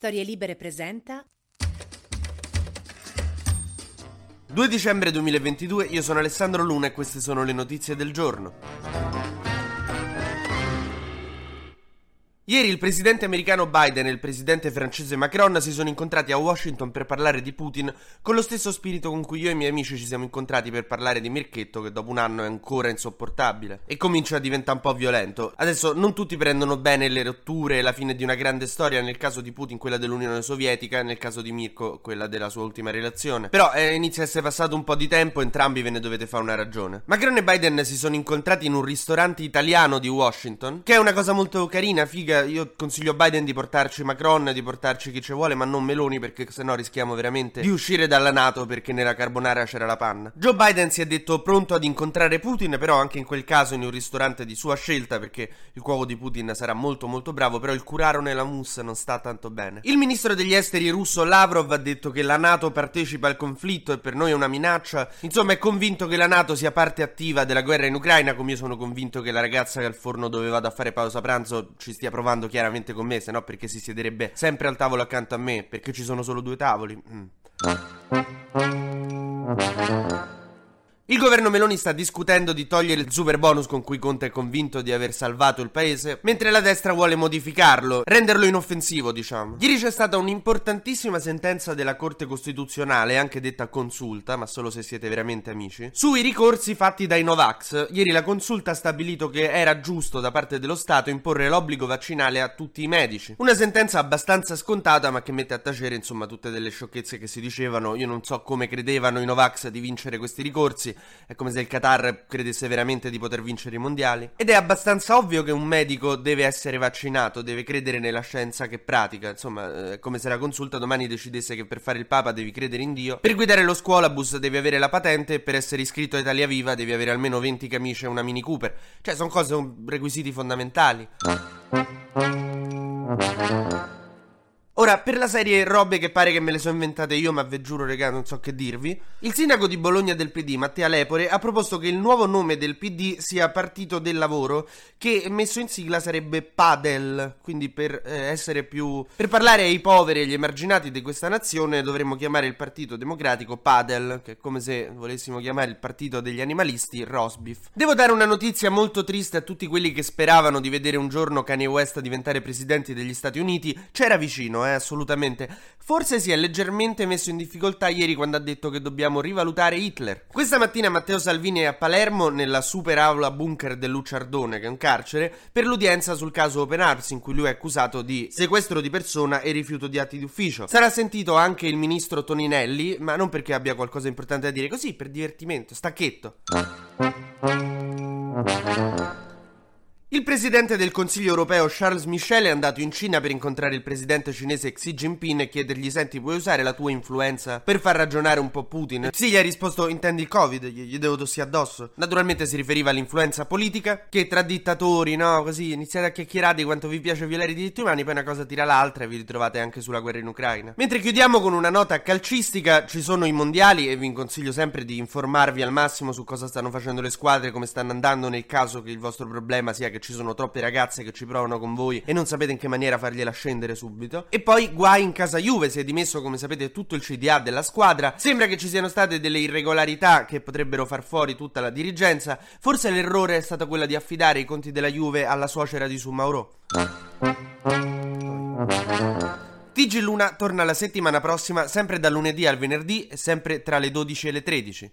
Storie Libere presenta 2 dicembre 2022, io sono Alessandro Luna e queste sono le notizie del giorno. Ieri il presidente americano Biden e il presidente francese Macron si sono incontrati a Washington per parlare di Putin con lo stesso spirito con cui io e i miei amici ci siamo incontrati per parlare di Mirchetto che dopo un anno è ancora insopportabile e comincia a diventare un po' violento. Adesso non tutti prendono bene le rotture e la fine di una grande storia, nel caso di Putin quella dell'Unione Sovietica, nel caso di Mirko quella della sua ultima relazione. Però eh, inizia a essere passato un po' di tempo, entrambi ve ne dovete fare una ragione. Macron e Biden si sono incontrati in un ristorante italiano di Washington, che è una cosa molto carina, figa io consiglio a Biden di portarci Macron, di portarci chi ci vuole, ma non Meloni perché sennò rischiamo veramente di uscire dalla Nato perché nella carbonara c'era la panna. Joe Biden si è detto pronto ad incontrare Putin, però anche in quel caso in un ristorante di sua scelta perché il cuoco di Putin sarà molto molto bravo, però il curaro nella mousse non sta tanto bene. Il ministro degli esteri russo Lavrov ha detto che la Nato partecipa al conflitto e per noi è una minaccia. Insomma, è convinto che la Nato sia parte attiva della guerra in Ucraina, come io sono convinto che la ragazza che al forno dove vado a fare pausa pranzo ci stia provando parlando chiaramente con me, se no perché si siederebbe sempre al tavolo accanto a me, perché ci sono solo due tavoli. Mm. Il governo Meloni sta discutendo di togliere il super bonus con cui Conte è convinto di aver salvato il paese, mentre la destra vuole modificarlo, renderlo inoffensivo, diciamo. Ieri c'è stata un'importantissima sentenza della Corte Costituzionale, anche detta consulta, ma solo se siete veramente amici, sui ricorsi fatti dai Novax. Ieri la consulta ha stabilito che era giusto da parte dello Stato imporre l'obbligo vaccinale a tutti i medici. Una sentenza abbastanza scontata, ma che mette a tacere, insomma, tutte delle sciocchezze che si dicevano. Io non so come credevano i Novax di vincere questi ricorsi. È come se il Qatar credesse veramente di poter vincere i mondiali. Ed è abbastanza ovvio che un medico deve essere vaccinato, deve credere nella scienza che pratica. Insomma, è come se la consulta domani decidesse che per fare il Papa devi credere in Dio. Per guidare lo scuolabus devi avere la patente e per essere iscritto a Italia Viva devi avere almeno 20 camicie e una Mini Cooper. Cioè, sono cose, requisiti fondamentali. Ora, per la serie robe che pare che me le sono inventate io, ma ve giuro, regà, non so che dirvi. Il sindaco di Bologna del PD, Mattia Lepore, ha proposto che il nuovo nome del PD sia Partito del Lavoro, che messo in sigla sarebbe PADEL. Quindi per eh, essere più. per parlare ai poveri e agli emarginati di questa nazione, dovremmo chiamare il Partito Democratico PADEL, che è come se volessimo chiamare il Partito degli Animalisti Rosbif. Devo dare una notizia molto triste a tutti quelli che speravano di vedere un giorno Kanye West diventare presidente degli Stati Uniti. C'era vicino, eh, assolutamente. Forse si è leggermente messo in difficoltà ieri quando ha detto che dobbiamo rivalutare Hitler. Questa mattina Matteo Salvini è a Palermo nella super aula bunker del Luciardone, che è un carcere, per l'udienza sul caso Open Arms in cui lui è accusato di sequestro di persona e rifiuto di atti di ufficio. Sarà sentito anche il ministro Toninelli, ma non perché abbia qualcosa importante da dire, così per divertimento, stacchetto. Il presidente del Consiglio europeo Charles Michel è andato in Cina per incontrare il presidente cinese Xi Jinping e chiedergli: Senti, puoi usare la tua influenza per far ragionare un po' Putin? Xi gli ha risposto: Intendi il Covid? Gli devo tossire addosso. Naturalmente si riferiva all'influenza politica, che tra dittatori, no? Così iniziate a chiacchierare di quanto vi piace violare i diritti umani, poi una cosa tira l'altra e vi ritrovate anche sulla guerra in Ucraina. Mentre chiudiamo con una nota calcistica: ci sono i mondiali e vi consiglio sempre di informarvi al massimo su cosa stanno facendo le squadre, come stanno andando nel caso che il vostro problema sia che ci sono troppe ragazze che ci provano con voi e non sapete in che maniera fargliela scendere subito. E poi guai in casa Juve, si è dimesso come sapete tutto il CDA della squadra. Sembra che ci siano state delle irregolarità che potrebbero far fuori tutta la dirigenza. Forse l'errore è stato quello di affidare i conti della Juve alla suocera di Sumauro. TG Luna torna la settimana prossima, sempre dal lunedì al venerdì e sempre tra le 12 e le 13.